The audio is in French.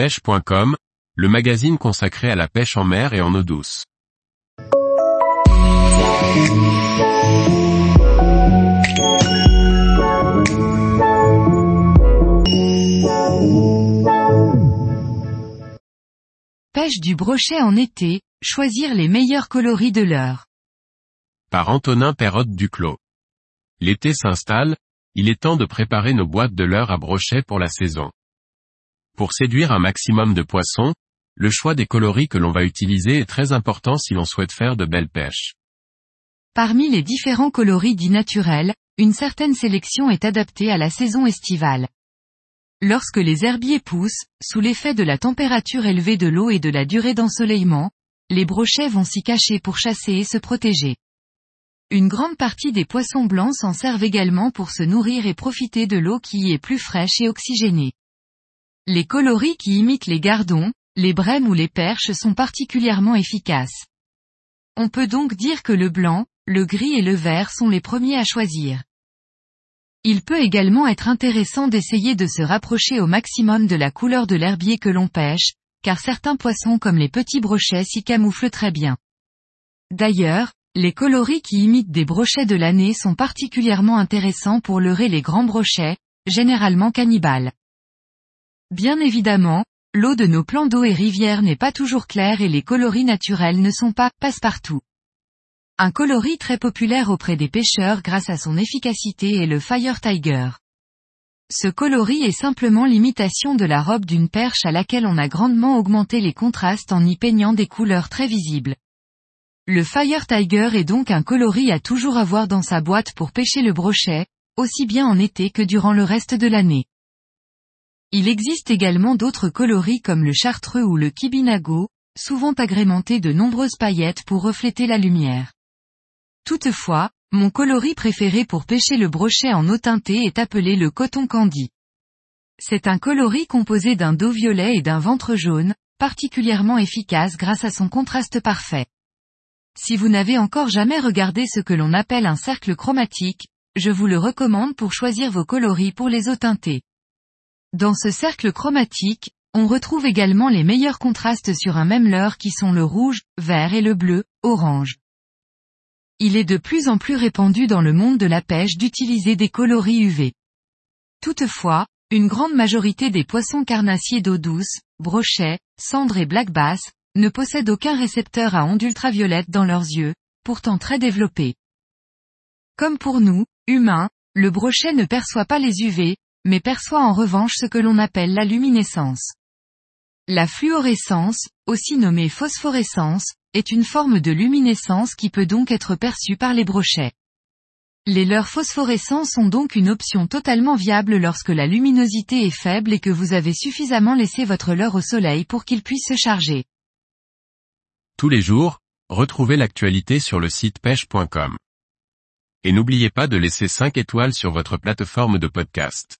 pêche.com, le magazine consacré à la pêche en mer et en eau douce. Pêche du brochet en été, choisir les meilleurs coloris de l'heure. Par Antonin Perrotte Duclos. L'été s'installe, il est temps de préparer nos boîtes de leurre à brochet pour la saison. Pour séduire un maximum de poissons, le choix des coloris que l'on va utiliser est très important si l'on souhaite faire de belles pêches. Parmi les différents coloris dits naturels, une certaine sélection est adaptée à la saison estivale. Lorsque les herbiers poussent, sous l'effet de la température élevée de l'eau et de la durée d'ensoleillement, les brochets vont s'y cacher pour chasser et se protéger. Une grande partie des poissons blancs s'en servent également pour se nourrir et profiter de l'eau qui y est plus fraîche et oxygénée. Les coloris qui imitent les gardons, les brèmes ou les perches sont particulièrement efficaces. On peut donc dire que le blanc, le gris et le vert sont les premiers à choisir. Il peut également être intéressant d'essayer de se rapprocher au maximum de la couleur de l'herbier que l'on pêche, car certains poissons comme les petits brochets s'y camouflent très bien. D'ailleurs, les coloris qui imitent des brochets de l'année sont particulièrement intéressants pour leurrer les grands brochets, généralement cannibales. Bien évidemment, l'eau de nos plans d'eau et rivières n'est pas toujours claire et les coloris naturels ne sont pas passe-partout. Un coloris très populaire auprès des pêcheurs grâce à son efficacité est le Fire Tiger. Ce coloris est simplement l'imitation de la robe d'une perche à laquelle on a grandement augmenté les contrastes en y peignant des couleurs très visibles. Le Fire Tiger est donc un coloris à toujours avoir dans sa boîte pour pêcher le brochet, aussi bien en été que durant le reste de l'année. Il existe également d'autres coloris comme le chartreux ou le kibinago, souvent agrémentés de nombreuses paillettes pour refléter la lumière. Toutefois, mon coloris préféré pour pêcher le brochet en eau teintée est appelé le coton candy. C'est un coloris composé d'un dos violet et d'un ventre jaune, particulièrement efficace grâce à son contraste parfait. Si vous n'avez encore jamais regardé ce que l'on appelle un cercle chromatique, je vous le recommande pour choisir vos coloris pour les eaux teintées. Dans ce cercle chromatique, on retrouve également les meilleurs contrastes sur un même leurre qui sont le rouge, vert et le bleu, orange. Il est de plus en plus répandu dans le monde de la pêche d'utiliser des coloris UV. Toutefois, une grande majorité des poissons carnassiers d'eau douce, brochets, cendres et black bass, ne possèdent aucun récepteur à ondes ultraviolettes dans leurs yeux, pourtant très développés. Comme pour nous, humains, le brochet ne perçoit pas les UV, mais perçoit en revanche ce que l'on appelle la luminescence. La fluorescence, aussi nommée phosphorescence, est une forme de luminescence qui peut donc être perçue par les brochets. Les leurres phosphorescents sont donc une option totalement viable lorsque la luminosité est faible et que vous avez suffisamment laissé votre leurre au soleil pour qu'il puisse se charger. Tous les jours, retrouvez l'actualité sur le site pêche.com. Et n'oubliez pas de laisser 5 étoiles sur votre plateforme de podcast.